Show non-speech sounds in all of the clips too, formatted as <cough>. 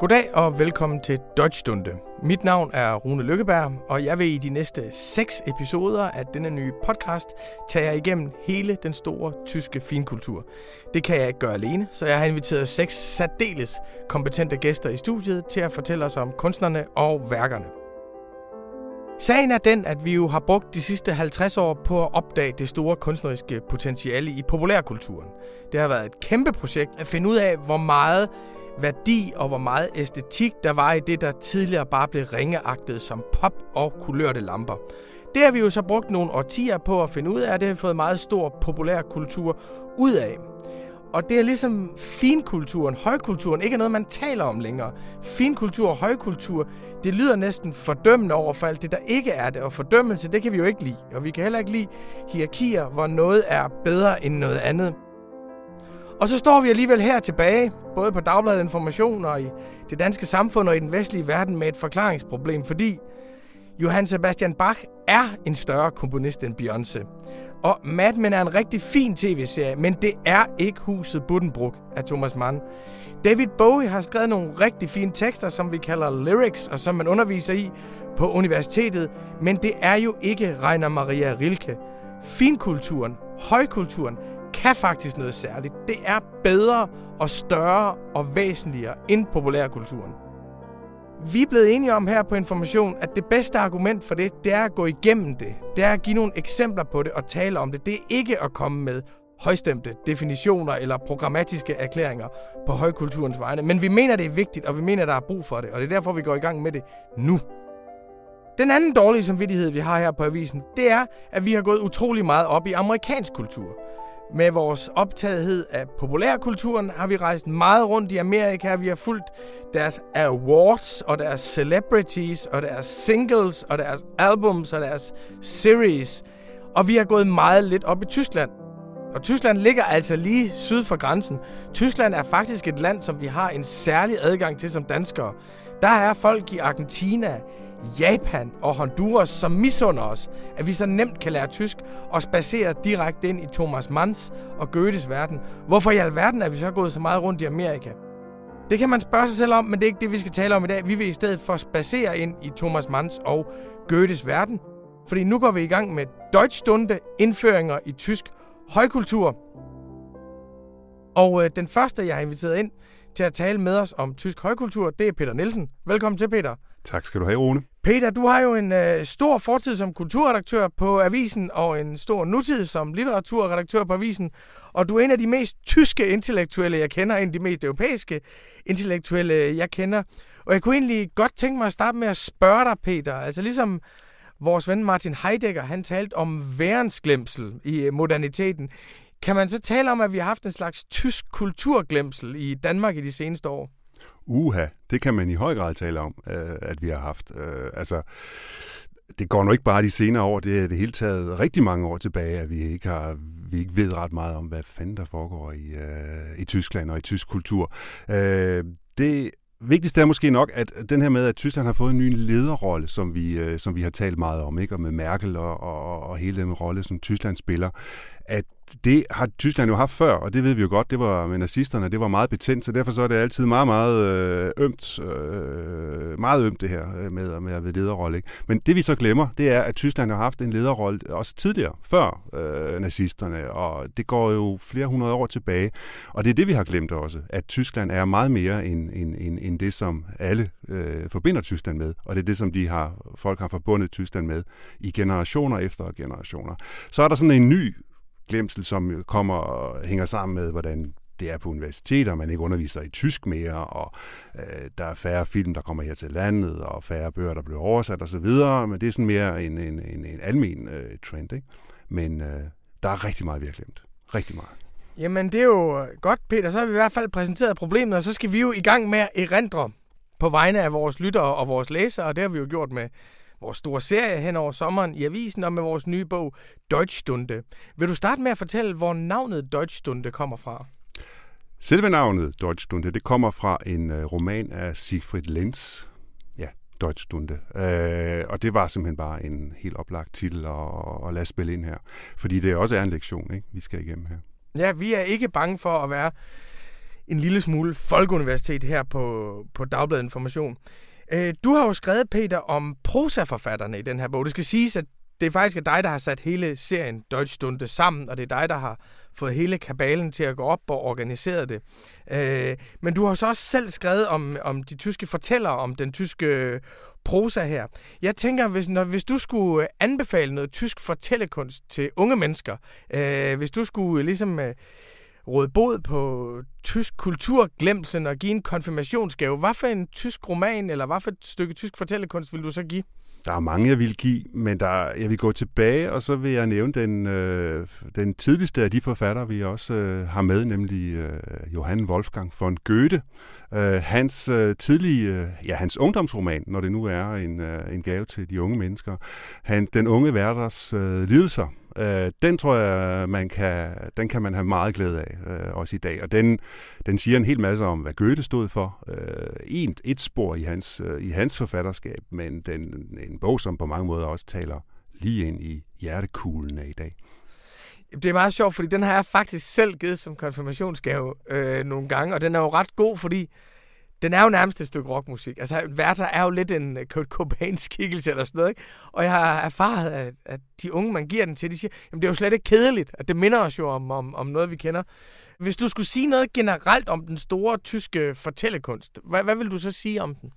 Goddag og velkommen til Deutschstunde. Mit navn er Rune Lykkeberg, og jeg vil i de næste seks episoder af denne nye podcast tage jer igennem hele den store tyske finkultur. Det kan jeg ikke gøre alene, så jeg har inviteret seks særdeles kompetente gæster i studiet til at fortælle os om kunstnerne og værkerne. Sagen er den, at vi jo har brugt de sidste 50 år på at opdage det store kunstneriske potentiale i populærkulturen. Det har været et kæmpe projekt at finde ud af, hvor meget værdi og hvor meget æstetik der var i det, der tidligere bare blev ringeagtet som pop og kulørte lamper. Det har vi jo så brugt nogle årtier på at finde ud af, og det har fået meget stor populærkultur ud af. Og det er ligesom finkulturen, højkulturen, ikke er noget, man taler om længere. Finkultur og højkultur, det lyder næsten fordømmende over for alt det, der ikke er det. Og fordømmelse, det kan vi jo ikke lide. Og vi kan heller ikke lide hierarkier, hvor noget er bedre end noget andet. Og så står vi alligevel her tilbage, både på Dagbladet Information og i det danske samfund og i den vestlige verden med et forklaringsproblem, fordi Johann Sebastian Bach er en større komponist end Beyoncé. Og Mad Men er en rigtig fin tv-serie, men det er ikke huset Buddenbrook af Thomas Mann. David Bowie har skrevet nogle rigtig fine tekster, som vi kalder lyrics, og som man underviser i på universitetet, men det er jo ikke Rainer Maria Rilke. Finkulturen, højkulturen, kan faktisk noget særligt. Det er bedre og større og væsentligere end populærkulturen. Vi er blevet enige om her på Information, at det bedste argument for det, det er at gå igennem det. Det er at give nogle eksempler på det og tale om det. Det er ikke at komme med højstemte definitioner eller programmatiske erklæringer på højkulturens vegne. Men vi mener, det er vigtigt, og vi mener, der er brug for det. Og det er derfor, vi går i gang med det nu. Den anden dårlige samvittighed, vi har her på avisen, det er, at vi har gået utrolig meget op i amerikansk kultur. Med vores optagethed af populærkulturen har vi rejst meget rundt i Amerika. Vi har fulgt deres awards og deres celebrities og deres singles og deres albums og deres series. Og vi har gået meget lidt op i Tyskland. Og Tyskland ligger altså lige syd for grænsen. Tyskland er faktisk et land, som vi har en særlig adgang til som danskere. Der er folk i Argentina, Japan og Honduras, som misunder os, at vi så nemt kan lære tysk og spacere direkte ind i Thomas Manns og Goethes verden. Hvorfor i alverden er vi så gået så meget rundt i Amerika? Det kan man spørge sig selv om, men det er ikke det, vi skal tale om i dag. Vi vil i stedet for spacere ind i Thomas Manns og Goethes verden. Fordi nu går vi i gang med Deutschstunde, indføringer i tysk højkultur. Og øh, den første, jeg har inviteret ind til at tale med os om tysk højkultur, det er Peter Nielsen. Velkommen til, Peter. Tak skal du have, Rune. Peter, du har jo en øh, stor fortid som kulturredaktør på Avisen, og en stor nutid som litteraturredaktør på Avisen. Og du er en af de mest tyske intellektuelle, jeg kender, en af de mest europæiske intellektuelle, jeg kender. Og jeg kunne egentlig godt tænke mig at starte med at spørge dig, Peter. Altså ligesom vores ven Martin Heidegger, han talte om værensglemsel i øh, moderniteten. Kan man så tale om, at vi har haft en slags tysk kulturglemsel i Danmark i de seneste år? Uha, det kan man i høj grad tale om, øh, at vi har haft. Øh, altså, det går nu ikke bare de senere år, det er det hele taget rigtig mange år tilbage, at vi ikke har vi ikke ved ret meget om, hvad fanden der foregår i, øh, i Tyskland og i tysk kultur. Øh, det vigtigste er måske nok, at den her med, at Tyskland har fået en ny lederrolle, som vi, øh, som vi har talt meget om, ikke? og med Merkel og, og, og hele den rolle, som Tyskland spiller, at det har Tyskland jo haft før, og det ved vi jo godt, det var med nazisterne, det var meget betændt, så derfor så er det altid meget, meget øh, ømt, øh, meget ømt det her øh, med, med at være lederrolle. Ikke? Men det vi så glemmer, det er, at Tyskland har haft en lederrolle også tidligere, før øh, nazisterne, og det går jo flere hundrede år tilbage, og det er det, vi har glemt også, at Tyskland er meget mere end, end, end, end det, som alle øh, forbinder Tyskland med, og det er det, som de har, folk har forbundet Tyskland med i generationer efter generationer. Så er der sådan en ny glemsel, som kommer og hænger sammen med, hvordan det er på universiteter, man ikke underviser i tysk mere, og øh, der er færre film, der kommer her til landet, og færre bøger, der bliver oversat osv., men det er sådan mere en, en, en, en almen øh, trend. Ikke? Men øh, der er rigtig meget, vi har glemt. Rigtig meget. Jamen, det er jo øh, godt, Peter. Så har vi i hvert fald præsenteret problemet, og så skal vi jo i gang med at erindre på vegne af vores lyttere og vores læsere, og det har vi jo gjort med vores store serie hen over sommeren i avisen og med vores nye bog Deutschstunde. Vil du starte med at fortælle, hvor navnet Deutschstunde kommer fra? Selve navnet Deutschstunde, det kommer fra en uh, roman af Siegfried Lenz, ja, Deutschstunde. Uh, og det var simpelthen bare en helt oplagt titel at, at lade spille ind her. Fordi det også er en lektion, ikke? vi skal igennem her. Ja, vi er ikke bange for at være en lille smule folkeuniversitet her på, på Dagbladet Information. Øh, du har jo skrevet, Peter, om prosaforfatterne i den her bog. Det skal siges, at det er faktisk dig, der har sat hele serien Deutschstunde sammen, og det er dig, der har fået hele kabalen til at gå op og organisere det. Øh, men du har så også selv skrevet om, om de tyske fortællere, om den tyske øh, prosa her. Jeg tænker, hvis, når, hvis du skulle øh, anbefale noget tysk fortællekunst til unge mennesker, øh, hvis du skulle øh, ligesom øh, råde bod på tysk kulturglemsen og give en konfirmationsgave, hvad for en tysk roman eller hvad for et stykke tysk fortællekunst vil du så give? Der er mange, jeg vil give, men der, jeg vil gå tilbage, og så vil jeg nævne den, øh, den tidligste af de forfattere, vi også øh, har med, nemlig øh, Johann Wolfgang von Goethe. Øh, hans øh, tidlige, øh, ja, hans ungdomsroman, når det nu er en, øh, en gave til de unge mennesker. Han, den unge værters øh, lidelser, Øh, den tror jeg, man kan, den kan man have meget glæde af, øh, også i dag. Og den, den siger en hel masse om, hvad Goethe stod for. Øh, en, et spor i hans, øh, i hans forfatterskab, men den, en bog, som på mange måder også taler lige ind i hjertekuglen af i dag. Det er meget sjovt, fordi den har jeg faktisk selv givet som konfirmationsgave øh, nogle gange, og den er jo ret god, fordi den er jo nærmest et stykke rockmusik. Altså, Werther er jo lidt en øh, Kurt Cobain-skikkelse eller sådan noget, ikke? Og jeg har erfaret, at, at de unge, man giver den til, de siger, jamen det er jo slet ikke kedeligt, at det minder os jo om, om, om noget, vi kender. Hvis du skulle sige noget generelt om den store tyske fortællekunst, hvad, hvad vil du så sige om den?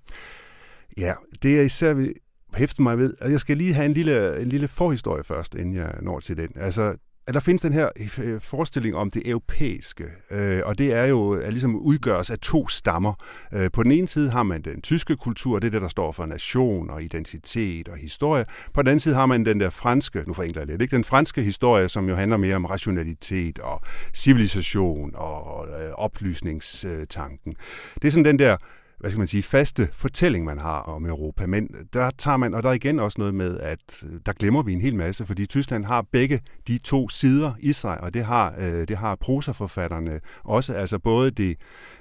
Ja, det er især ved hæfte mig ved, og jeg skal lige have en lille, en lille forhistorie først, inden jeg når til den. Altså, at der findes den her øh, øh, forestilling om det europæiske, øh, og det er jo at ligesom udgøres af to stammer. Øh, på den ene side har man den tyske kultur, det er det, der står for nation og identitet og historie. På den anden side har man den der franske, nu forenkler jeg lidt, ikke? den franske historie, som jo handler mere om rationalitet og civilisation og øh, oplysningstanken. Det er sådan den der hvad skal man sige, faste fortælling, man har om Europa. Men der tager man, og der er igen også noget med, at øh, der glemmer vi en hel masse, fordi Tyskland har begge de to sider i sig, og det har, øh, det har prosaforfatterne også, altså både det,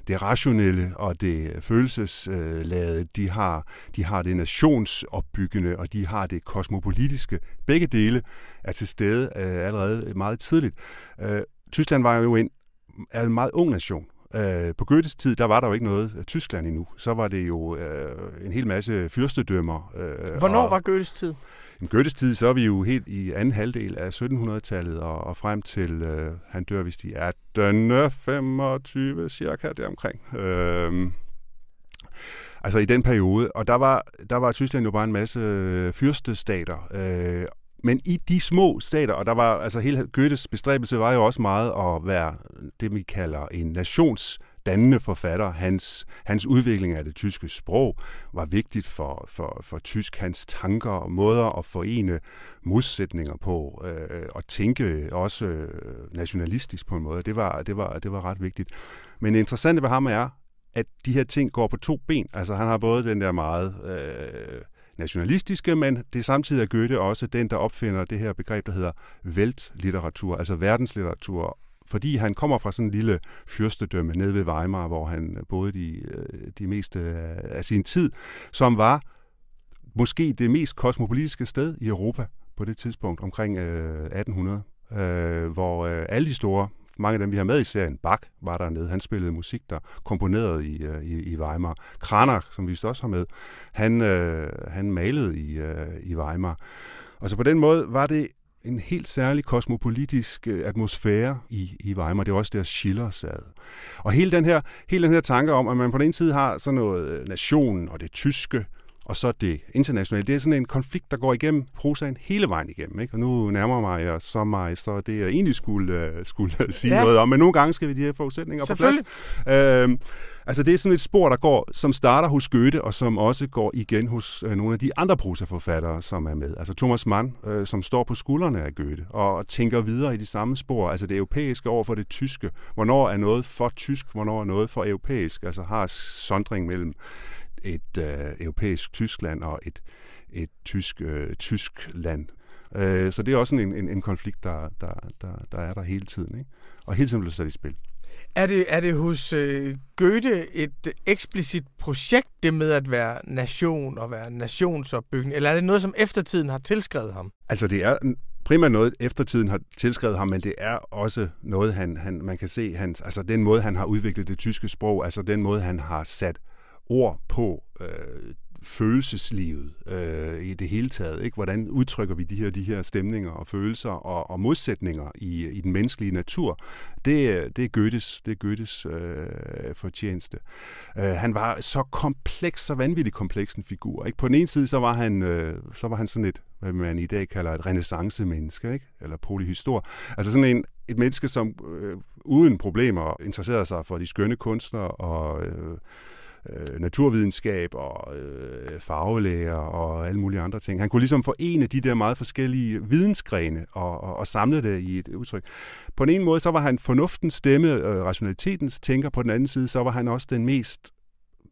det rationelle og det følelsesladede, de har, de har det nationsopbyggende, og de har det kosmopolitiske. Begge dele er til stede øh, allerede meget tidligt. Øh, Tyskland var jo en, er en meget ung nation, Øh, på Goethes tid, der var der jo ikke noget af Tyskland endnu. Så var det jo øh, en hel masse fyrstedømmer. Øh, Hvornår og, var Goethes tid? I Goethes tid, så er vi jo helt i anden halvdel af 1700-tallet og, og frem til, øh, han dør vist i 1825 cirka deromkring. Øh, altså i den periode. Og der var, der var Tyskland jo bare en masse øh, fyrstestater, øh, men i de små stater, og der var altså hele Goethes bestræbelse var jo også meget at være det, vi kalder en nationsdannende forfatter. Hans, hans udvikling af det tyske sprog var vigtigt for, for, for tysk. Hans tanker og måder at forene modsætninger på, øh, og tænke også øh, nationalistisk på en måde, det var, det, var, det var ret vigtigt. Men det interessante ved ham er, at de her ting går på to ben. Altså han har både den der meget... Øh, nationalistiske, men det er samtidig er Goethe også den, der opfinder det her begreb, der hedder Weltlitteratur, altså verdenslitteratur, fordi han kommer fra sådan en lille fyrstedømme nede ved Weimar, hvor han øh, boede de, øh, de meste øh, af sin tid, som var måske det mest kosmopolitiske sted i Europa på det tidspunkt, omkring 1800, øh, hvor øh, alle de store mange af dem, vi har med i serien, Bach var dernede. Han spillede musik der, komponeret i, øh, i, i Weimar. Kranach, som vi også har med, han, øh, han malede i, øh, i Weimar. Og så på den måde var det en helt særlig kosmopolitisk øh, atmosfære i, i Weimar. Det var også der Schiller sad. Og hele den, her, hele den her tanke om, at man på den ene side har sådan noget øh, nation og det tyske, og så det internationale. Det er sådan en konflikt, der går igennem prosaen hele vejen igennem. Ikke? Og nu nærmer mig jeg så mig, så det jeg egentlig skulle, uh, skulle sige ja. noget om. Men nogle gange skal vi de her forudsætninger på plads. Uh, altså det er sådan et spor, der går, som starter hos Goethe, og som også går igen hos uh, nogle af de andre prosaforfattere, som er med. Altså Thomas Mann, uh, som står på skuldrene af Goethe, og tænker videre i de samme spor. Altså det europæiske over for det tyske. Hvornår er noget for tysk, hvornår er noget for europæisk? Altså har sondring mellem et øh, europæisk Tyskland og et, et tysk, øh, tysk land. Øh, så det er også en, en, en konflikt, der, der, der, der er der hele tiden. Ikke? Og hele tiden bliver sat i spil. Er det, er det hos øh, Goethe et eksplicit projekt, det med at være nation og være nationsopbygning, eller er det noget, som eftertiden har tilskrevet ham? Altså det er primært noget, eftertiden har tilskrevet ham, men det er også noget, han, han, man kan se, hans, altså den måde, han har udviklet det tyske sprog, altså den måde, han har sat ord på øh, følelseslivet øh, i det hele taget. Ikke? Hvordan udtrykker vi de her, de her stemninger og følelser og, og modsætninger i, i den menneskelige natur? Det, det er Goethes, det er Goethes øh, fortjeneste. Øh, han var så kompleks, så vanvittigt kompleks en figur. Ikke? På den ene side, så var han, øh, så var han sådan et, hvad man i dag kalder et renaissance-menneske, ikke? eller polyhistor. Altså sådan en, et menneske, som øh, uden problemer interesserede sig for de skønne kunstnere og øh, øh, naturvidenskab og øh, farvelæger og alle mulige andre ting. Han kunne ligesom forene de der meget forskellige vidensgrene og, og, og samle det i et udtryk. På den ene måde, så var han fornuftens stemme, øh, rationalitetens tænker. På den anden side, så var han også den mest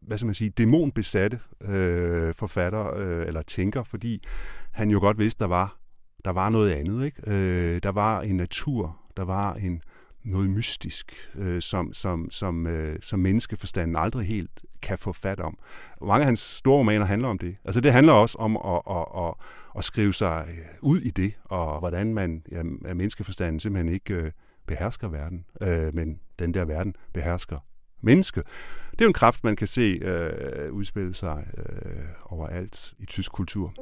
hvad skal man sige, dæmonbesatte øh, forfatter øh, eller tænker, fordi han jo godt vidste, der var der var noget andet. Ikke? Øh, der var en natur, der var en noget mystisk, øh, som, som, som, øh, som menneskeforstanden aldrig helt kan få fat om. Mange af hans store romaner handler om det. Altså det handler også om at, at, at, at skrive sig øh, ud i det, og hvordan man ja, af menneskeforstanden simpelthen ikke øh, behersker verden, øh, men den der verden behersker menneske. Det er jo en kraft, man kan se øh, udspille sig øh, overalt i tysk kultur.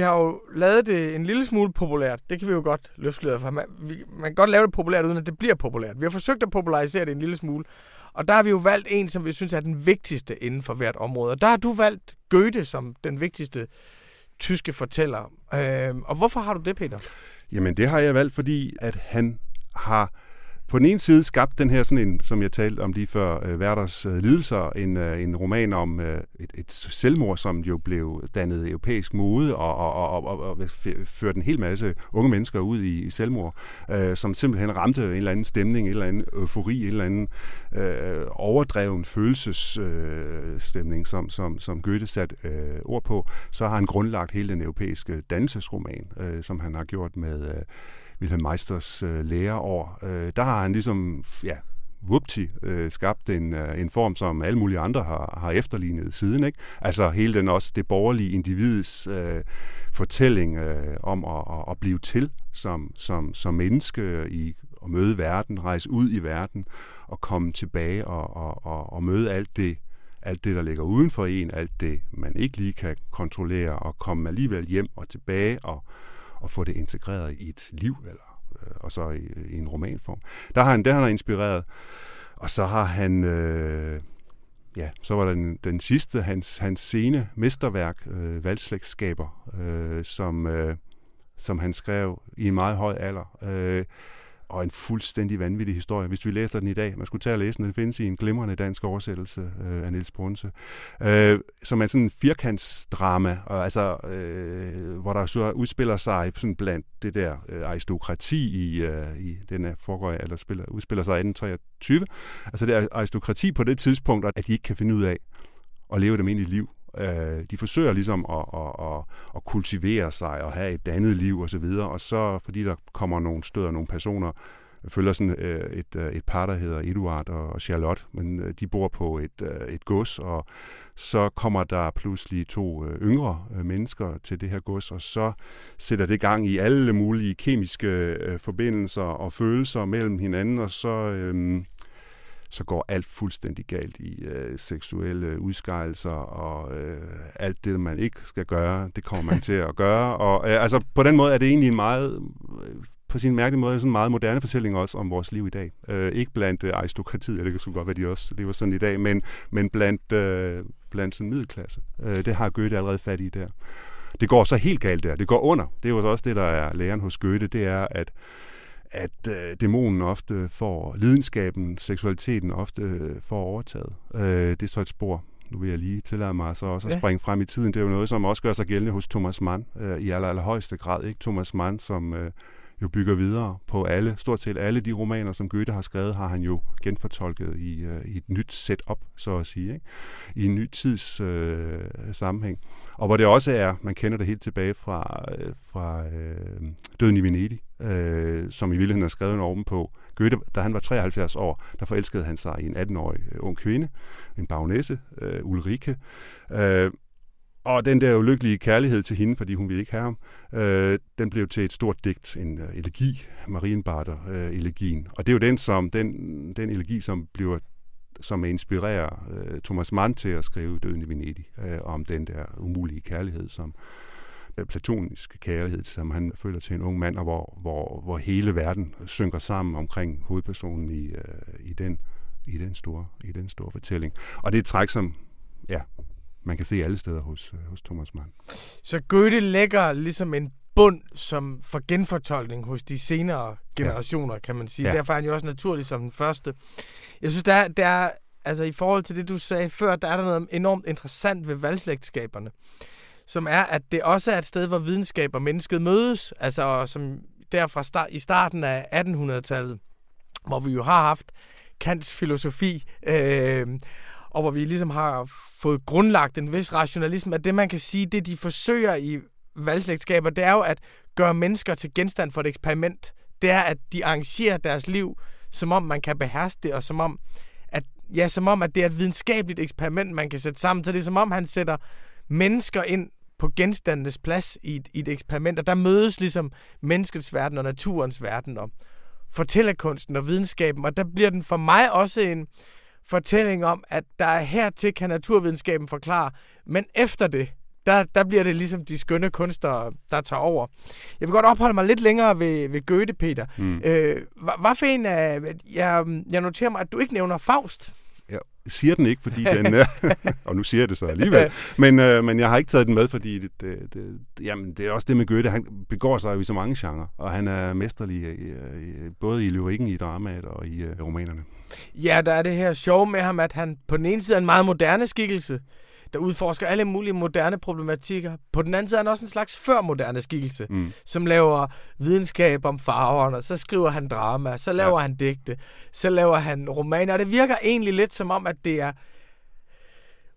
Vi har jo lavet det en lille smule populært. Det kan vi jo godt løfte for. Man, vi, man kan godt lave det populært, uden at det bliver populært. Vi har forsøgt at popularisere det en lille smule. Og der har vi jo valgt en, som vi synes er den vigtigste inden for hvert område. Og der har du valgt Goethe som den vigtigste tyske fortæller. Øh, og hvorfor har du det, Peter? Jamen, det har jeg valgt, fordi at han har på den ene side skabt den her, sådan en, som jeg talte om lige før, øh, Verders øh, lidelser, en, øh, en roman om øh, et, et selvmord, som jo blev dannet europæisk mode og, og, og, og, og førte en hel masse unge mennesker ud i, i selvmord, øh, som simpelthen ramte en eller anden stemning, en eller anden eufori, en eller anden øh, overdreven følelsesstemning, øh, som, som, som Goethe satte øh, ord på. Så har han grundlagt hele den europæiske dansesroman, øh, som han har gjort med... Øh, Wilhelm Meisters øh, læreår, øh, der har han ligesom, ja, vupti, øh, skabt en, øh, en form, som alle mulige andre har, har efterlignet siden. Ikke? Altså hele den også det borgerlige individs øh, fortælling øh, om at, at, at blive til som, som, som menneske i at møde verden, rejse ud i verden og komme tilbage og, og, og, og møde alt det, alt det, der ligger uden for en, alt det, man ikke lige kan kontrollere, og komme alligevel hjem og tilbage og, og få det integreret i et liv, eller, øh, og så i, i en romanform. Der har han, der han har inspireret. Og så har han, øh, ja, så var den, den sidste, hans, hans sene mesterværk, øh, valgslægtskaber, øh, som, øh, som han skrev i en meget høj alder. Øh, og en fuldstændig vanvittig historie, hvis vi læser den i dag. Man skulle tage og læse den. Den findes i en glimrende dansk oversættelse øh, af Niels Brunse. Øh, som er sådan en firkantsdrama, og altså, øh, hvor der så udspiller sig sådan blandt det der øh, aristokrati i, øh, i den her foregår, eller spiller, udspiller sig i 1823. Altså det er aristokrati på det tidspunkt, at de ikke kan finde ud af at leve et almindeligt liv Øh, de forsøger ligesom at, at, at, at kultivere sig og have et andet liv osv., og, og så fordi der kommer nogle støder, nogle personer, følger sådan øh, et, øh, et par, der hedder Eduard og Charlotte, men øh, de bor på et, øh, et gods, og så kommer der pludselig to øh, yngre øh, mennesker til det her gods, og så sætter det gang i alle mulige kemiske øh, forbindelser og følelser mellem hinanden, og så... Øh, så går alt fuldstændig galt i øh, seksuelle udskejelser, og øh, alt det, man ikke skal gøre, det kommer man <laughs> til at gøre. Og øh, altså, på den måde er det egentlig en meget, øh, på sin mærkelige måde, sådan en meget moderne fortælling også om vores liv i dag. Øh, ikke blandt øh, aristokratiet, det kan godt være, de også lever sådan i dag, men, men blandt, øh, blandt sådan middelklasse. Øh, det har Goethe allerede fat i der. Det går så helt galt der. Det går under. Det er jo også det, der er læren hos Goethe, det er, at at øh, dæmonen ofte får, lidenskaben, seksualiteten ofte øh, får overtaget. Øh, det er så et spor, nu vil jeg lige tillade mig så også at ja. springe frem i tiden. Det er jo noget, som også gør sig gældende hos Thomas Mann øh, i aller, allerhøjeste grad. Ikke? Thomas Mann, som øh, jo bygger videre på alle, stort set alle de romaner, som Goethe har skrevet, har han jo genfortolket i, øh, i et nyt setup, så at sige, ikke? i en ny tids øh, sammenhæng. Og hvor det også er, man kender det helt tilbage fra, øh, fra øh, Døden i Venedig, øh, som i virkeligheden er skrevet en oven på. Goethe, da han var 73 år, der forelskede han sig i en 18-årig øh, ung kvinde, en bagnæse, øh, Ulrike, øh, og den der ulykkelige kærlighed til hende, fordi hun ville ikke have ham, øh, den blev til et stort digt, en øh, elegi, Marienbarter-elegien. Øh, og det er jo den, som, den, den elegi, som bliver som inspirerer øh, Thomas Mann til at skrive Døden i Venedig, øh, om den der umulige kærlighed, som øh, platonisk kærlighed, som han føler til en ung mand, og hvor, hvor, hvor hele verden synker sammen omkring hovedpersonen i, øh, i, den, i, den store, i den store fortælling. Og det er et træk, som ja, man kan se alle steder hos, øh, hos Thomas Mann. Så Goethe lægger ligesom en bund som for genfortolkning hos de senere generationer, ja. kan man sige. Ja. Derfor er han jo også naturlig som den første. Jeg synes, der er, der er, altså i forhold til det, du sagde før, der er der noget enormt interessant ved valgslægtskaberne, som er, at det også er et sted, hvor videnskab og mennesket mødes, altså som derfra start, i starten af 1800-tallet, hvor vi jo har haft Kants filosofi, øh, og hvor vi ligesom har fået grundlagt en vis rationalisme, at det man kan sige, det de forsøger i valgslægtskaber, det er jo at gøre mennesker til genstand for et eksperiment. Det er, at de arrangerer deres liv, som om man kan beherske det, og som om, at, ja, som om, at det er et videnskabeligt eksperiment, man kan sætte sammen. Så det er som om, han sætter mennesker ind på genstandenes plads i et, i et eksperiment, og der mødes ligesom menneskets verden og naturens verden og fortællekunsten og videnskaben, og der bliver den for mig også en, fortælling om, at der er hertil kan naturvidenskaben forklare, men efter det, der, der bliver det ligesom de skønne kunstnere, der tager over. Jeg vil godt opholde mig lidt længere ved, ved Goethe, Peter. Mm. Øh, hvad for en af... Jeg, jeg noterer mig, at du ikke nævner Faust. Jeg siger den ikke, fordi den er... <laughs> og nu siger jeg det så alligevel. Men, øh, men jeg har ikke taget den med, fordi det, det, det, jamen, det er også det med Goethe. Han begår sig jo i så mange genrer, og han er mesterlig i, i, både i lyrikken, i dramaet og i uh, romanerne. Ja, der er det her sjov med ham, at han på den ene side er en meget moderne skikkelse, der udforsker alle mulige moderne problematikker. På den anden side er han også en slags førmoderne skikkelse, mm. som laver videnskab om farverne, så skriver han drama, så laver ja. han digte, så laver han romaner, og det virker egentlig lidt som om, at det er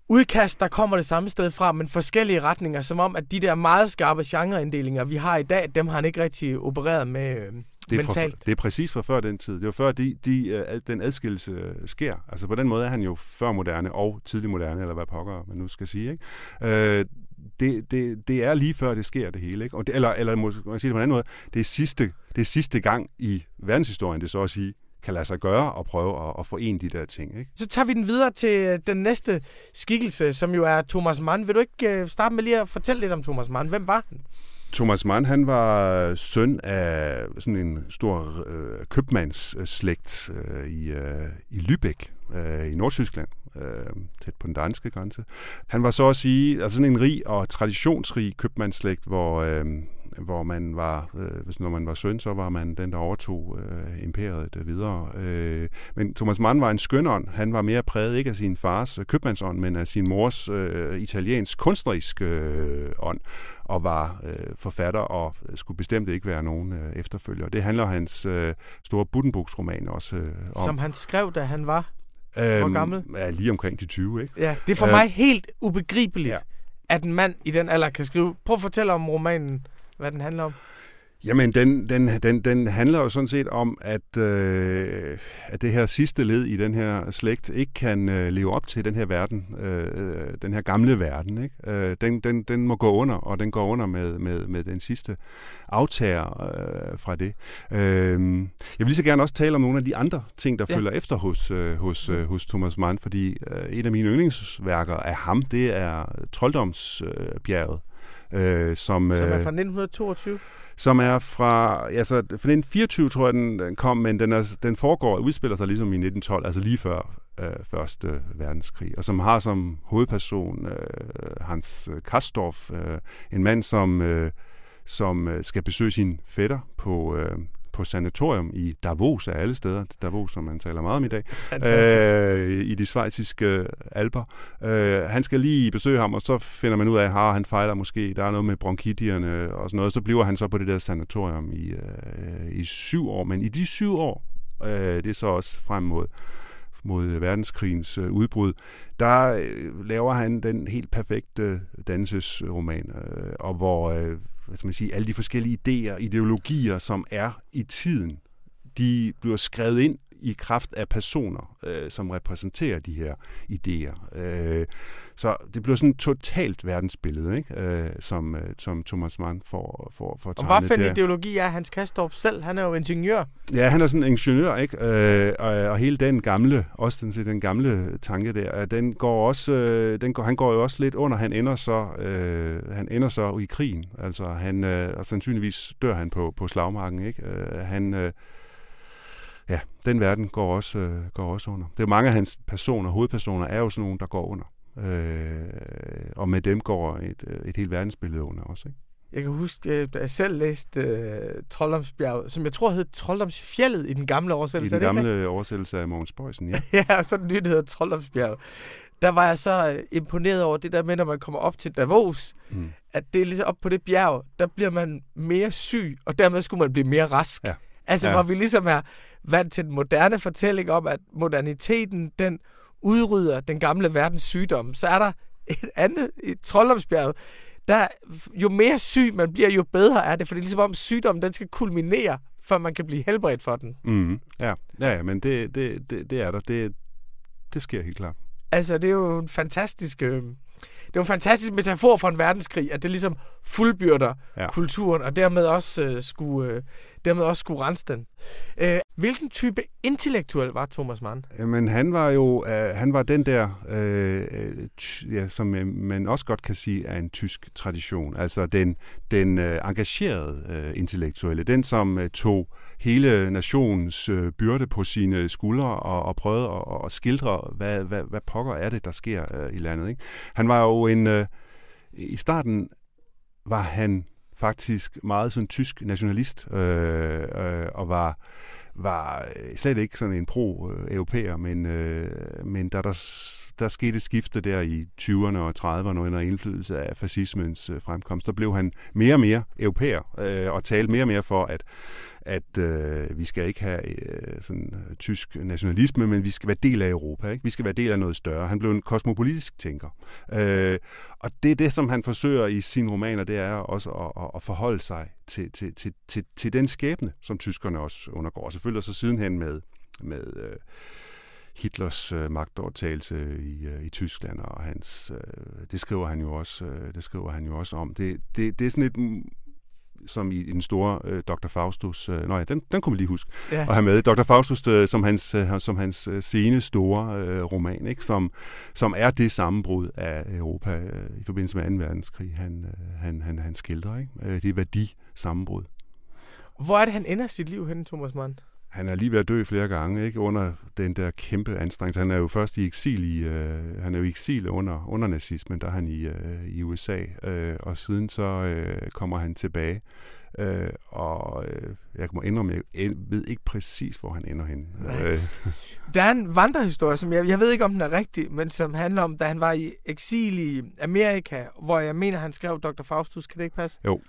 udkast, der kommer det samme sted fra, men forskellige retninger, som om, at de der meget skarpe genreinddelinger, vi har i dag, dem har han ikke rigtig opereret med øh, det er, mentalt. For, det er præcis fra før den tid. Det var før, de, de, øh, den adskillelse øh, sker. Altså på den måde er han jo før moderne og tidlig moderne, eller hvad pokker man nu skal sige. Ikke? Øh, det, det, det er lige før det sker det hele. Ikke? Og det, eller, eller må man sige det på en anden måde, det er sidste, det er sidste gang i verdenshistorien, det så at sige, kan lade sig gøre og prøve at, at forene de der ting. Ikke? Så tager vi den videre til den næste skikkelse, som jo er Thomas Mann. Vil du ikke øh, starte med lige at fortælle lidt om Thomas Mann? Hvem var han? Thomas Mann, han var søn af sådan en stor øh, købmandsslægt øh, i, øh, i Lübeck øh, i Nordtyskland, øh, tæt på den danske grænse. Han var så at sige altså sådan en rig og traditionsrig købmandsslægt, hvor øh, hvor man var, øh, når man var søn, så var man den, der overtog øh, imperiet øh, videre. Øh, men Thomas Mann var en skønånd. Han var mere præget ikke af sin fars øh, købmandsånd, men af sin mors øh, italiensk kunstneriske øh, ånd, og var øh, forfatter og skulle bestemt ikke være nogen øh, efterfølger. Det handler hans øh, store Buddenbrooks roman også øh, om. Som han skrev, da han var Øhm, Hvor gammel? Ja, lige omkring de 20, ikke? Ja, det er for øh, mig helt ubegribeligt, ja. at en mand i den alder kan skrive... Prøv at fortælle om romanen hvad den handler om? Jamen, den, den, den, den handler jo sådan set om, at, øh, at det her sidste led i den her slægt ikke kan øh, leve op til den her verden, øh, den her gamle verden. Ikke? Øh, den, den, den må gå under, og den går under med, med, med den sidste aftager øh, fra det. Øh, jeg vil lige så gerne også tale om nogle af de andre ting, der ja. følger efter hos, øh, hos, øh, hos Thomas Mann, fordi øh, et af mine yndlingsværker af ham, det er Trolddomsbjerget. Øh, Øh, som, som er fra 1922? Som er fra, altså, for den 24 tror jeg, den, den kom, men den, er, den foregår og udspiller sig ligesom i 1912, altså lige før øh, Første Verdenskrig, og som har som hovedperson øh, Hans øh, Kastorf, øh, en mand, som, øh, som øh, skal besøge sin fætter på, øh, på sanatorium i Davos af alle steder. Davos, som man taler meget om i dag. Øh, I de svejsiske alber. Øh, han skal lige besøge ham, og så finder man ud af, at han fejler måske. Der er noget med bronkitierne og sådan noget. Så bliver han så på det der sanatorium i, øh, i syv år. Men i de syv år, øh, det er så også frem mod mod verdenskrigens øh, udbrud, der øh, laver han den helt perfekte dansesroman, øh, og hvor øh, hvad skal man sige, alle de forskellige idéer, ideologier, som er i tiden, de bliver skrevet ind i kraft af personer, øh, som repræsenterer de her idéer. Øh, så det bliver sådan et totalt verdensbillede, ikke? Øh, som, øh, som Thomas Mann får, får, får Og hvad for en ideologi er Hans Kastorp selv? Han er jo ingeniør. Ja, han er sådan en ingeniør, ikke? Øh, og, og hele den gamle, også den, den gamle tanke der, den går også, øh, den går, han går jo også lidt under. Han ender så, øh, han ender så i krigen. Altså, han, øh, og sandsynligvis dør han på, på slagmarken, ikke? Øh, han... Øh, ja, den verden går også, øh, går også under. Det er mange af hans personer, hovedpersoner, er jo sådan nogle, der går under. Øh, og med dem går et, øh, et helt verdensbillede under også. Ikke? Jeg kan huske, at jeg selv læste uh, Trolddomsbjerg, som jeg tror hed Trolddomsfjellet i den gamle oversættelse. I den gamle det, oversættelse af Mogens Bøjsen, ja. <laughs> ja, og så den nye, der hedder Trolddomsbjerg. Der var jeg så imponeret over det der med, når man kommer op til Davos, mm. at det er ligesom op på det bjerg, der bliver man mere syg, og dermed skulle man blive mere rask. Ja. Altså, ja. hvor vi ligesom er vant til den moderne fortælling om, at moderniteten, den udrydder den gamle verdens sygdom, så er der et andet i Trolddomsbjerget, der, jo mere syg man bliver, jo bedre er det, for det er ligesom om sygdommen, den skal kulminere, før man kan blive helbredt for den. Mm, ja. ja, ja, men det, det, det, det er der. Det, det sker helt klart. Altså, det er jo en fantastisk... Øh, det er en fantastisk metafor for en verdenskrig, at det ligesom fuldbyrder ja. kulturen, og dermed også, øh, skulle, øh, dermed også skulle rense den. Øh, hvilken type intellektuel var Thomas Mann? Jamen, han var jo øh, han var den der, øh, t- ja, som øh, man også godt kan sige er en tysk tradition. Altså den, den øh, engagerede øh, intellektuelle, den som øh, tog hele nationens øh, byrde på sine skuldre og, og prøvede at, og skildre, hvad, hvad, hvad pokker er det, der sker øh, i landet. Ikke? Han var jo en... Øh, I starten var han faktisk meget sådan tysk nationalist øh, øh, og var var øh, slet ikke sådan en pro-europæer, øh, men, øh, men da der der skete et skifte der i 20'erne og 30'erne under indflydelse af fascismens øh, fremkomst. Der blev han mere og mere europæer øh, og talte mere og mere for, at, at øh, vi skal ikke have øh, sådan øh, tysk nationalisme, men vi skal være del af Europa. Ikke? Vi skal være del af noget større. Han blev en kosmopolitisk tænker. Øh, og det er det, som han forsøger i sine romaner, det er også at, at forholde sig til, til, til, til, til den skæbne, som tyskerne også undergår. Selvfølgelig så sidenhen med, med øh, Hitlers øh, magtovertagelse i, øh, i Tyskland, og hans, øh, det skriver han jo også, øh, det skriver han jo også om. Det, det, det er sådan et mm, som i, den store øh, Dr. Faustus, øh, nej, den, den kunne vi lige huske, ja. at have med. Dr. Faustus øh, som hans, øh, som hans øh, sene store øh, roman, ikke? Som, som er det sammenbrud af Europa øh, i forbindelse med 2. verdenskrig, han, øh, han, han, han skildrer. Ikke? Øh, det er værdi sammenbrud. Hvor er det, han ender sit liv hen, Thomas Mann? Han er lige ved at dø flere gange, ikke under den der kæmpe anstrengelse. Han er jo først i eksil i, øh, han er jo i eksil under, under nazismen, der er han i, øh, i USA, øh, og siden så øh, kommer han tilbage. Øh, og øh, jeg må indrømme, jeg ved ikke præcis, hvor han ender hen. Øh. Der er en vandrehistorie, som jeg, jeg ved ikke, om den er rigtig, men som handler om, da han var i eksil i Amerika, hvor jeg mener, han skrev Dr. Faustus. Kan det ikke passe? Jo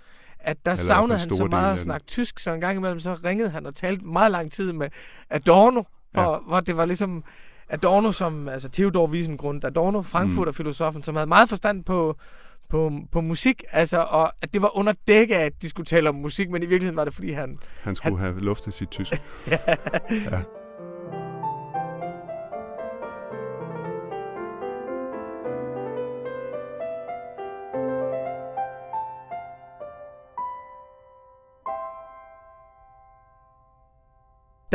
at der Eller savnede han så meget at snakke tysk, så en gang imellem så ringede han og talte meget lang tid med Adorno, ja. hvor, hvor det var ligesom Adorno som, altså Theodor Wiesengrund, Adorno, Frankfurter-filosofen, mm. som havde meget forstand på, på, på musik, altså, og at det var under dække at de skulle tale om musik, men i virkeligheden var det, fordi han... Han skulle han, have luftet sit tysk. <laughs> ja. ja.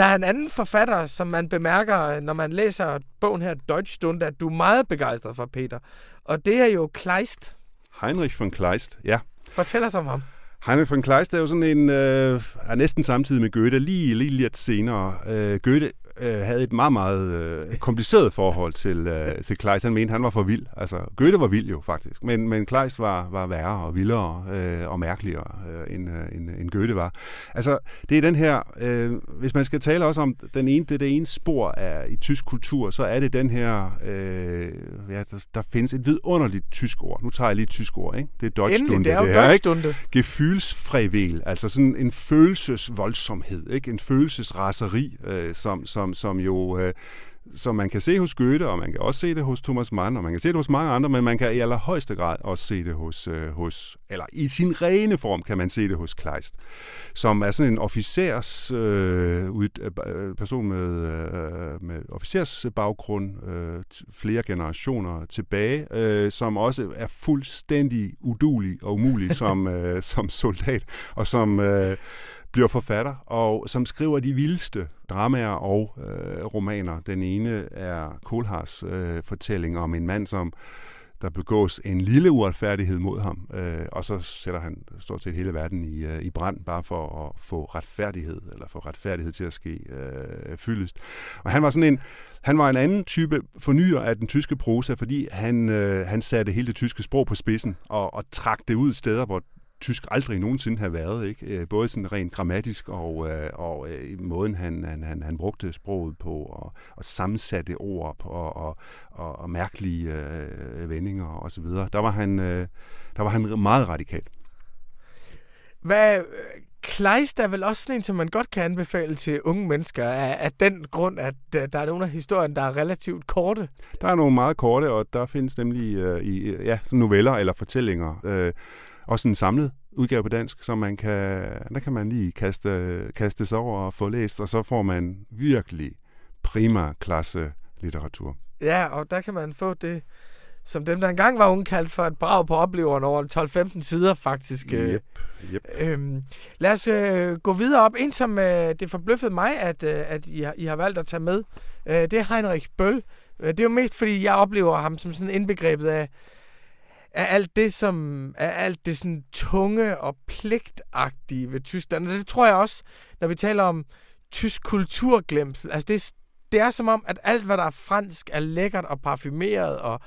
Der er en anden forfatter, som man bemærker, når man læser bogen her, Deutschstunde, at du er meget begejstret for, Peter. Og det er jo Kleist. Heinrich von Kleist, ja. Fortæl os om ham. Heinrich von Kleist er jo sådan en, øh, er næsten samtidig med Goethe, lige, lige lidt senere. Øh, Goethe øh, havde et meget, meget øh, kompliceret forhold til, øh, til Kleist. Han mente, han var for vild. Altså, Goethe var vild jo, faktisk. Men, men Kleist var, var værre og vildere øh, og mærkeligere, øh, end, øh, end, end Goethe var. Altså, det er den her... Øh, hvis man skal tale også om den ene, det, det ene spor af, i tysk kultur, så er det den her... Øh, ja, der, der findes et vidunderligt tysk ord. Nu tager jeg lige et tysk ord, ikke? Det er Deutschstunde. Endelig, det er jo det her, ikke? Deutschstunde. Gefühlsfrevel, altså sådan en følelsesvoldsomhed, ikke? En følelsesraseri, øh, som, som, som jo... Øh, som man kan se hos Goethe, og man kan også se det hos Thomas Mann, og man kan se det hos mange andre, men man kan i allerhøjeste grad også se det hos, øh, hos eller i sin rene form kan man se det hos Kleist, som er sådan en officers øh, ud, øh, person med, øh, med officersbaggrund øh, flere generationer tilbage, øh, som også er fuldstændig udulig og umulig som, <laughs> øh, som soldat, og som øh, bliver forfatter, og som skriver de vildeste dramaer og øh, romaner. Den ene er Kohlhaas øh, fortælling om en mand, som der begås en lille uretfærdighed mod ham, øh, og så sætter han stort set hele verden i, øh, i brand, bare for at få retfærdighed, eller få retfærdighed til at ske øh, fyldest. Og han var sådan en, han var en anden type fornyer af den tyske prosa, fordi han, øh, han satte hele det tyske sprog på spidsen, og, og trak det ud steder, hvor tysk aldrig nogensinde have været. Ikke? Øh, både sådan rent grammatisk og, øh, og øh, i måden, han, han, han, han brugte sproget på, og, og sammensatte ord på, og, og, og, og mærkelige øh, vendinger osv. Der var han, øh, der var han meget radikal. Hvad, Kleist er vel også sådan en, som man godt kan anbefale til unge mennesker, af, af den grund, at uh, der er nogle af historien, der er relativt korte. Der er nogle meget korte, og der findes nemlig uh, i, ja, noveller eller fortællinger, uh, også en samlet udgave på dansk, så man kan, der kan man lige kaste, kaste sig over og få læst, og så får man virkelig prima klasse litteratur. Ja, og der kan man få det, som dem, der engang var unge, kaldt for et brag på opleveren over 12-15 sider, faktisk. Yep, yep. Øhm, lad os øh, gå videre op. En, som øh, det forbløffede mig, at, øh, at I, har, I har valgt at tage med, øh, det er Heinrich Bøll. Øh, det er jo mest, fordi jeg oplever ham som sådan indbegrebet af, er alt det, som er alt det sådan tunge og pligtagtige ved Tyskland. Og det tror jeg også, når vi taler om tysk kulturglemsel. Altså det, det er som om, at alt, hvad der er fransk, er lækkert og parfumeret og,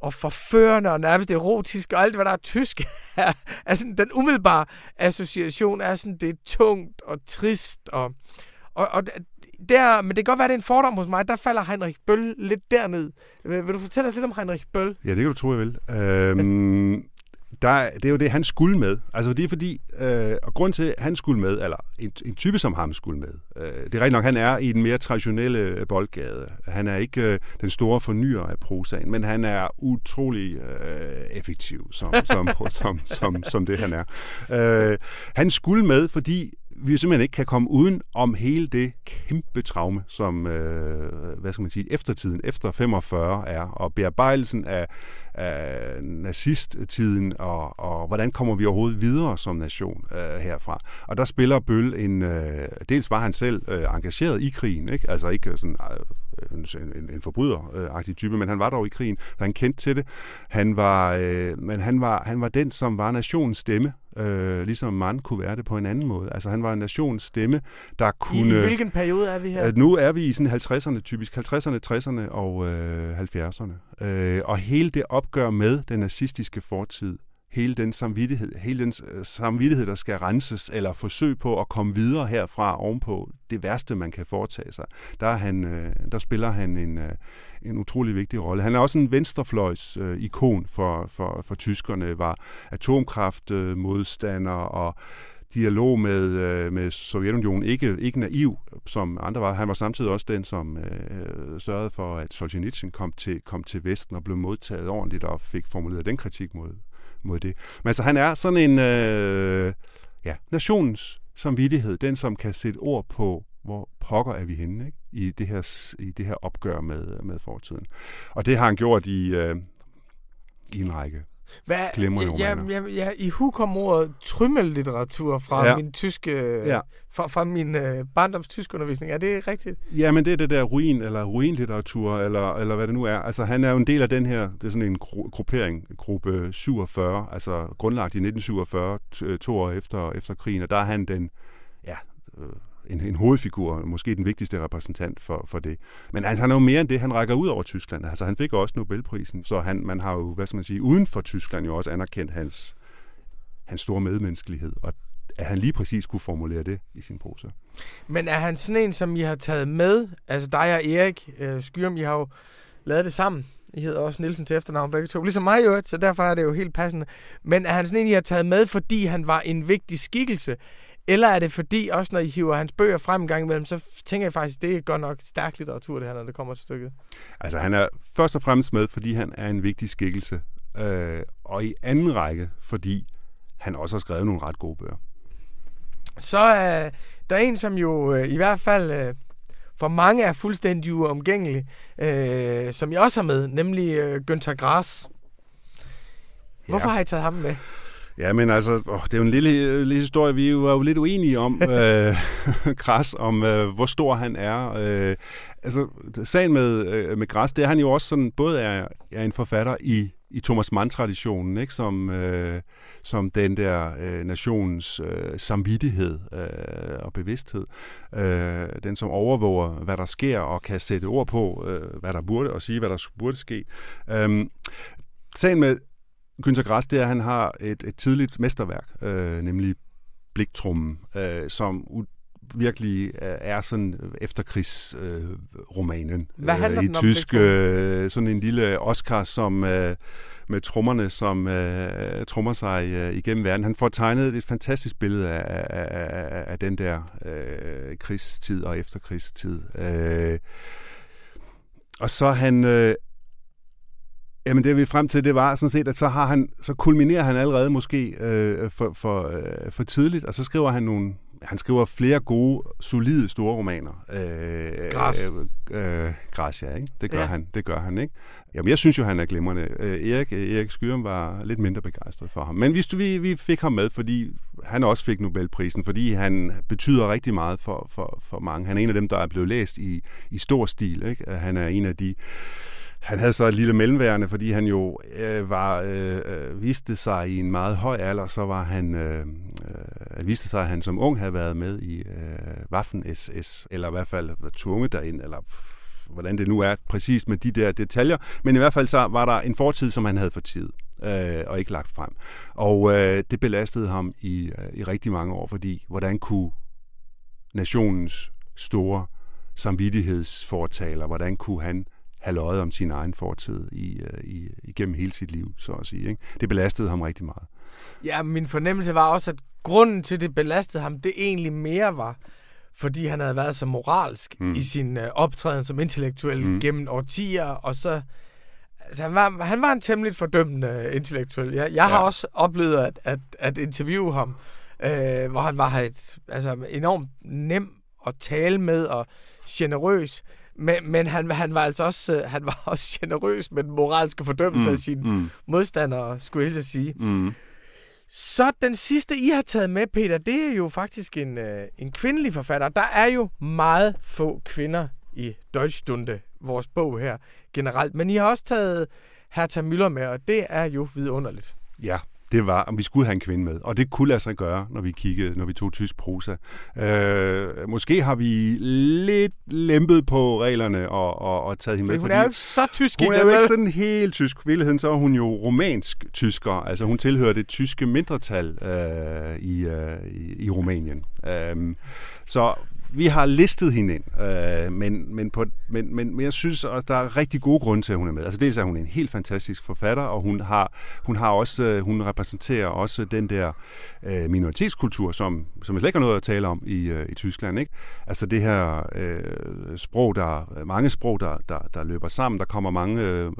og forførende og nærmest erotisk, og alt, hvad der er tysk, <laughs> er, er sådan, den umiddelbare association er sådan, det er tungt og trist, og, og, og der, men det kan godt være, det er en fordom hos mig. Der falder Heinrich Bøll lidt derned. Vil, vil du fortælle os lidt om Heinrich Bøll? Ja, det kan du tro, jeg vil. Øhm, <laughs> der, det er jo det, han skulle med. Altså det er fordi, øh, og grund til, at han skulle med, eller en, en type som ham skulle med, øh, det er rigtigt nok, han er i den mere traditionelle boldgade. Han er ikke øh, den store fornyer af prosaen, men han er utrolig øh, effektiv, som, som, <laughs> som, som, som det han er. Øh, han skulle med, fordi vi simpelthen ikke kan komme uden om hele det kæmpe traume, som øh, hvad skal man sige, eftertiden, efter 45 er, og bearbejdelsen af, af nazisttiden, og, og hvordan kommer vi overhovedet videre som nation øh, herfra. Og der spiller Bøl en, øh, dels var han selv øh, engageret i krigen, ikke? altså ikke sådan øh, en, en, en forbryderagtig type, men han var dog i krigen, så han kendte til det. Han var, øh, men han var, han var den, som var nationens stemme, øh, ligesom man kunne være det på en anden måde. Altså han var en nations stemme, der kunne... I hvilken periode er vi her? Øh, nu er vi i sådan 50'erne typisk, 50'erne, 60'erne og øh, 70'erne. Øh, og hele det opgør med den nazistiske fortid, hele den samvittighed, hele den øh, samvittighed, der skal renses, eller forsøg på at komme videre herfra ovenpå det værste, man kan foretage sig, der, er han, øh, der spiller han en, øh, en utrolig vigtig rolle. Han er også en venstrefløjs øh, ikon for, for, for tyskerne, var atomkraftmodstander øh, og dialog med, øh, med Sovjetunionen, ikke, ikke naiv, som andre var. Han var samtidig også den, som øh, øh, sørgede for, at Solzhenitsyn kom til, kom til Vesten og blev modtaget ordentligt og fik formuleret den kritik mod, mod det. Men altså, han er sådan en øh, ja, nationens samvittighed, den som kan sætte ord på, hvor pokker er vi henne ikke? I, det her, i det her opgør med, med fortiden. Og det har han gjort i, øh, i en række hvad, ja, ja, ja, I hukom ordet trymmellitteratur fra ja. min tyske, ja. fra, fra min uh, barndoms tyskundervisning. Er det rigtigt? Ja, men det er det der ruin, eller ruinlitteratur, eller, eller hvad det nu er. Altså, han er jo en del af den her, det er sådan en gru- gruppering, gruppe 47, altså grundlagt i 1947, to år efter, efter krigen, og der er han den, ja, øh, en, en hovedfigur, måske den vigtigste repræsentant for, for det. Men altså, han er jo mere end det, han rækker ud over Tyskland. Altså, han fik også Nobelprisen, så han, man har jo, hvad skal man sige, uden for Tyskland jo også anerkendt hans, hans store medmenneskelighed, og at han lige præcis kunne formulere det i sin prosa. Men er han sådan en, som I har taget med? Altså dig og Erik øh, Skyrum, I har jo lavet det sammen. I hedder også Nielsen til efternavn begge to, ligesom mig jo, så derfor er det jo helt passende. Men er han sådan en, I har taget med, fordi han var en vigtig skikkelse? Eller er det fordi, også når I hiver hans bøger frem en gang imellem, så tænker jeg faktisk, det er godt nok stærk litteratur, det her, når det kommer til stykket? Altså han er først og fremmest med, fordi han er en vigtig skikkelse. Øh, og i anden række, fordi han også har skrevet nogle ret gode bøger. Så er der en, som jo øh, i hvert fald øh, for mange er fuldstændig uomgængelig, øh, som jeg også har med, nemlig øh, Günther Grass. Hvorfor ja. har I taget ham med? Ja, men altså, åh, det er jo en lille, lille historie. Vi var jo lidt uenige om, <laughs> øh, <laughs> Græs, om øh, hvor stor han er. Øh, altså, sagen med, øh, med Græs, det er han jo også sådan, både er, er en forfatter i, i Thomas Mann-traditionen, ikke? Som, øh, som den der øh, nationens øh, samvittighed øh, og bevidsthed. Øh, den, som overvåger, hvad der sker, og kan sætte ord på, øh, hvad der burde, og sige, hvad der burde ske. Øh, sagen med Günther Grass, det er, at han har et, et tidligt mesterværk, øh, nemlig Bliktrummen, øh, som virkelig øh, er sådan efterkrigsromanen øh, Hvad øh, i den tysk. Øh, sådan en lille Oscar, som øh, med trommerne, som øh, trommer sig øh, igennem verden. Han får tegnet et fantastisk billede af, af, af, af den der øh, krigstid og efterkrigstid. Øh, og så han... Øh, Jamen det vi frem til, det var sådan set, at så, har han, så kulminerer han allerede måske øh, for, for, øh, for tidligt, og så skriver han nogle, han skriver flere gode, solide store romaner. Øh, Græs. Øh, øh, Græs, ja, ikke? Det gør ja. han, det gør han, ikke? Jamen, jeg synes jo, han er glimrende. Øh, Erik, Erik Skyrum var lidt mindre begejstret for ham. Men vi, vi, vi fik ham med, fordi han også fik Nobelprisen, fordi han betyder rigtig meget for, for, for mange. Han er en af dem, der er blevet læst i, i stor stil, ikke? Han er en af de han havde så et lille mellemværende, fordi han jo øh, var øh, øh, viste sig i en meget høj alder, så var han øh, øh, viste sig, at han som ung havde været med i øh, Waffen SS, eller i hvert fald var tvunget derind, eller hvordan det nu er præcist med de der detaljer. Men i hvert fald så var der en fortid, som han havde tid øh, og ikke lagt frem. Og øh, det belastede ham i, øh, i rigtig mange år, fordi hvordan kunne nationens store samvittighedsfortaler, hvordan kunne han have løjet om sin egen fortid i, øh, i, igennem hele sit liv, så at sige. Ikke? Det belastede ham rigtig meget. Ja, min fornemmelse var også, at grunden til, det belastede ham, det egentlig mere var, fordi han havde været så moralsk mm. i sin øh, optræden som intellektuel mm. gennem årtier, og så... Altså, han var, han var en temmelig fordømmende intellektuel. Jeg, jeg ja. har også oplevet at, at, at interviewe ham, øh, hvor han var et, altså, enormt nem at tale med og generøs. Men, men han, han var altså også, øh, han var <laughs> også generøs med den moralske fordømmelse mm, af sine mm. modstandere, skulle jeg sige. Mm. Så den sidste, I har taget med, Peter, det er jo faktisk en, øh, en kvindelig forfatter. Der er jo meget få kvinder i Deutschstunde, vores bog her generelt. Men I har også taget Hertha Müller med, og det er jo vidunderligt. Ja, det var, om vi skulle have en kvinde med. Og det kunne lade sig gøre, når vi kiggede, når vi tog tysk prosa. Øh, måske har vi lidt lempet på reglerne og, og, og taget hende med. Hun er jo så tysk. Hun er jo ikke sådan helt tysk. I så er hun jo romansk tysker. Altså hun tilhører det tyske mindretal øh, i, øh, i, i Rumænien. Øh, så vi har listet hende ind, øh, men, men, på, men, men, men jeg synes, at der er rigtig gode grunde til, at hun er med. Altså dels er hun en helt fantastisk forfatter, og hun har, hun har også, øh, hun repræsenterer også den der øh, minoritetskultur, som, som jeg slet ikke har noget at tale om i, øh, i Tyskland. Ikke? Altså det her øh, sprog, der mange sprog, der, der, der løber sammen. Der kommer mange øh,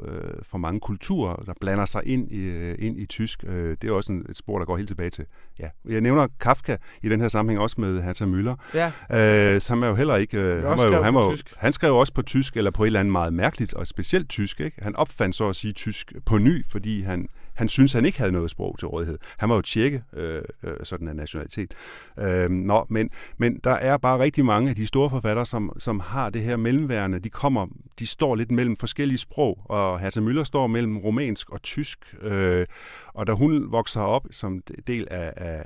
for mange kulturer, der blander sig ind i, øh, ind i tysk. Øh, det er også en, et sprog, der går helt tilbage til. Ja. Jeg nævner Kafka i den her sammenhæng også med Hertha Müller. Ja. Øh, så han er jo heller ikke... Øh, han, var jo, han, var jo, han skrev også på tysk, eller på et eller andet meget mærkeligt, og specielt tysk. Ikke? Han opfandt så at sige tysk på ny, fordi han han synes, han ikke havde noget sprog til rådighed. Han var jo tjekke, øh, øh, sådan en nationalitet. Øh, nå, men, men der er bare rigtig mange af de store forfattere, som, som har det her mellemværende. De kommer, de står lidt mellem forskellige sprog, og Hertha Müller står mellem romansk og tysk. Øh, Og da hun vokser op som del af, af,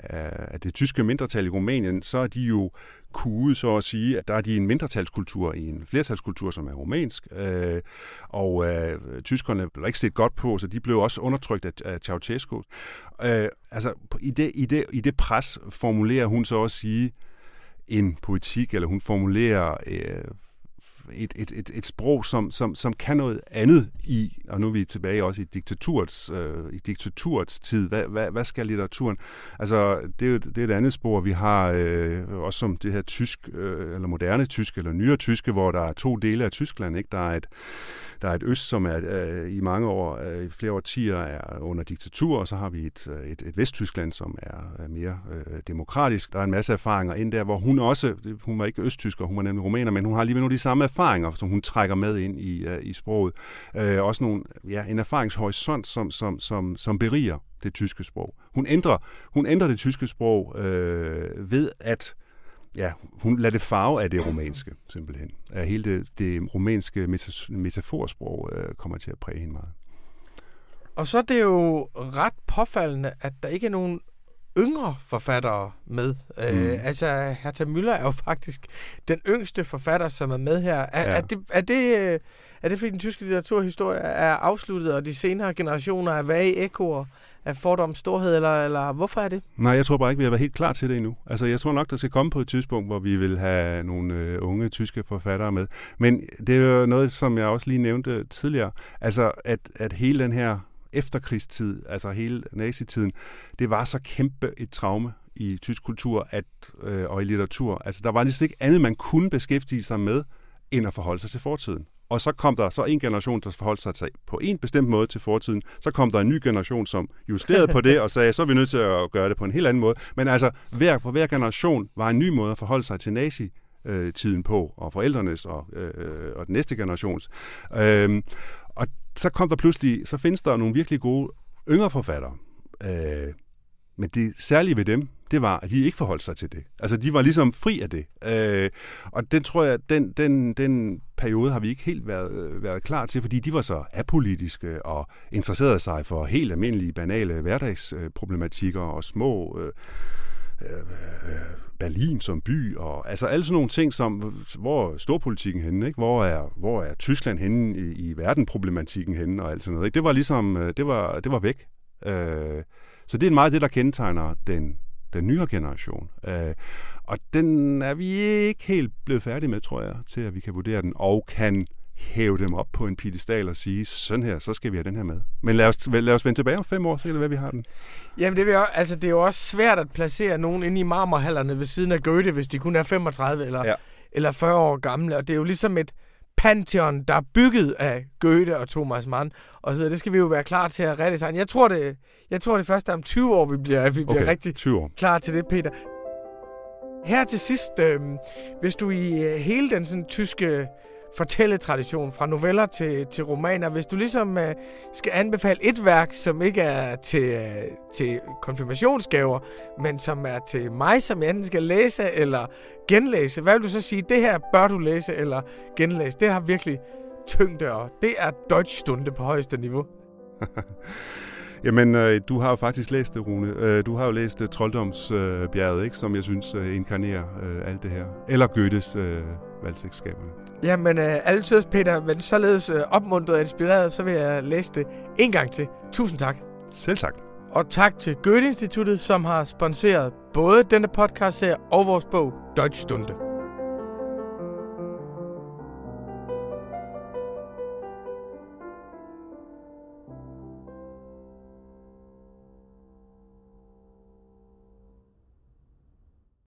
af det tyske mindretal i Rumænien, så er de jo kuget, så at sige, at der er de en mindretalskultur i en flertalskultur, som er rumænsk, øh, og øh, tyskerne blev ikke set godt på, så de blev også undertrykt af, af Ceausescu. Øh, altså, i det, i, det, i det pres formulerer hun så at sige en politik, eller hun formulerer øh, et, et, et, et sprog, som, som, som kan noget andet i, og nu er vi tilbage også i diktaturets, øh, i diktaturets tid. Hvad, hvad, hvad skal litteraturen? Altså, det er jo det er et andet spor. Vi har øh, også som det her tysk, øh, eller moderne tysk, eller nyere tyske, hvor der er to dele af Tyskland. Ikke? Der er et der er et øst, som er øh, i mange år, øh, i flere årtier, er under diktatur, og så har vi et, øh, et, et Vesttyskland, som er mere øh, demokratisk. Der er en masse erfaringer ind der, hvor hun også, hun var ikke østtysker, hun var nemlig rumæner, men hun har alligevel nogle de samme erfaringer, som hun trækker med ind i, øh, i sproget. Øh, også nogle, ja, en erfaringshorisont, som, som, som, som beriger det tyske sprog. Hun ændrer, hun ændrer det tyske sprog øh, ved at ja, hun lader det farve af det romanske, simpelthen. At hele det, det romanske metaforsprog øh, kommer til at præge hende meget. Og så er det jo ret påfaldende, at der ikke er nogen yngre forfattere med. Øh, mm. Øh, altså, Hertha Müller er jo faktisk den yngste forfatter, som er med her. Er, ja. er, det, er, det, øh, er det fordi den tyske litteraturhistorie er afsluttet, og de senere generationer er vage ekoer af fordom storhed, eller, eller hvorfor er det? Nej, jeg tror bare ikke, vi har været helt klar til det endnu. Altså, jeg tror nok, der skal komme på et tidspunkt, hvor vi vil have nogle øh, unge tyske forfattere med. Men det er jo noget, som jeg også lige nævnte tidligere. Altså, at, at hele den her efterkrigstid, altså hele nazitiden, det var så kæmpe et traume i tysk kultur at, øh, og i litteratur. Altså, der var lige ikke andet, man kunne beskæftige sig med, end at forholde sig til fortiden. Og så kom der så en generation, der forholdt sig til på en bestemt måde til fortiden. Så kom der en ny generation, som justerede på det og sagde, så er vi nødt til at gøre det på en helt anden måde. Men altså, hver, for hver generation var en ny måde at forholde sig til nazi øh, tiden på, og forældrenes og, øh, øh og den næste generations. Øhm, så kom der pludselig, så findes der nogle virkelig gode yngre forfattere. Øh, men det særlige ved dem, det var, at de ikke forholdt sig til det. Altså, de var ligesom fri af det. Øh, og den tror jeg, den, den, den periode har vi ikke helt været, øh, været klar til, fordi de var så apolitiske og interesserede sig for helt almindelige, banale hverdagsproblematikker og små... Øh, øh, øh Berlin som by, og altså alle sådan nogle ting, som, hvor er storpolitikken henne, ikke? Hvor, er, hvor er Tyskland henne i, i verdenproblematikken henne, og alt sådan noget. Ikke? Det var ligesom, øh, det var, det var væk. Øh, så det er meget det, der kendetegner den, den nyere generation. Øh, og den er vi ikke helt blevet færdige med, tror jeg, til at vi kan vurdere den, og kan hæve dem op på en pedestal og sige, sådan her, så skal vi have den her med. Men lad os, lad os vende tilbage om fem år, så kan det være, vi har den. Jamen, det, vil, altså, det er jo også svært at placere nogen inde i marmorhallerne ved siden af Goethe, hvis de kun er 35 eller, ja. eller 40 år gamle. Og det er jo ligesom et pantheon, der er bygget af Goethe og Thomas Mann. Og så det skal vi jo være klar til at redesigne. Jeg tror, det, jeg tror, det først er om 20 år, vi bliver, vi bliver okay, rigtig 20 år. klar til det, Peter. Her til sidst, øh, hvis du i øh, hele den sådan, tyske fortælletradition, fra noveller til, til romaner. Hvis du ligesom øh, skal anbefale et værk, som ikke er til, øh, til konfirmationsgaver, men som er til mig, som jeg enten skal læse eller genlæse, hvad vil du så sige, det her bør du læse eller genlæse? Det har virkelig tyngde, og det er Deutschstunde på højeste niveau. <laughs> Jamen, øh, du har jo faktisk læst det, Rune. Øh, du har jo læst uh, Trolddomsbjerget, øh, ikke, som jeg synes øh, inkarnerer øh, alt det her. Eller Goethes øh, valgselskaberne. Jamen, øh, altid Peter, men således øh, opmuntret og inspireret, så vil jeg læse det en gang til. Tusind tak. Selv tak. Og tak til Goethe-instituttet, som har sponsoreret både denne podcast og vores bog Deutschstunde.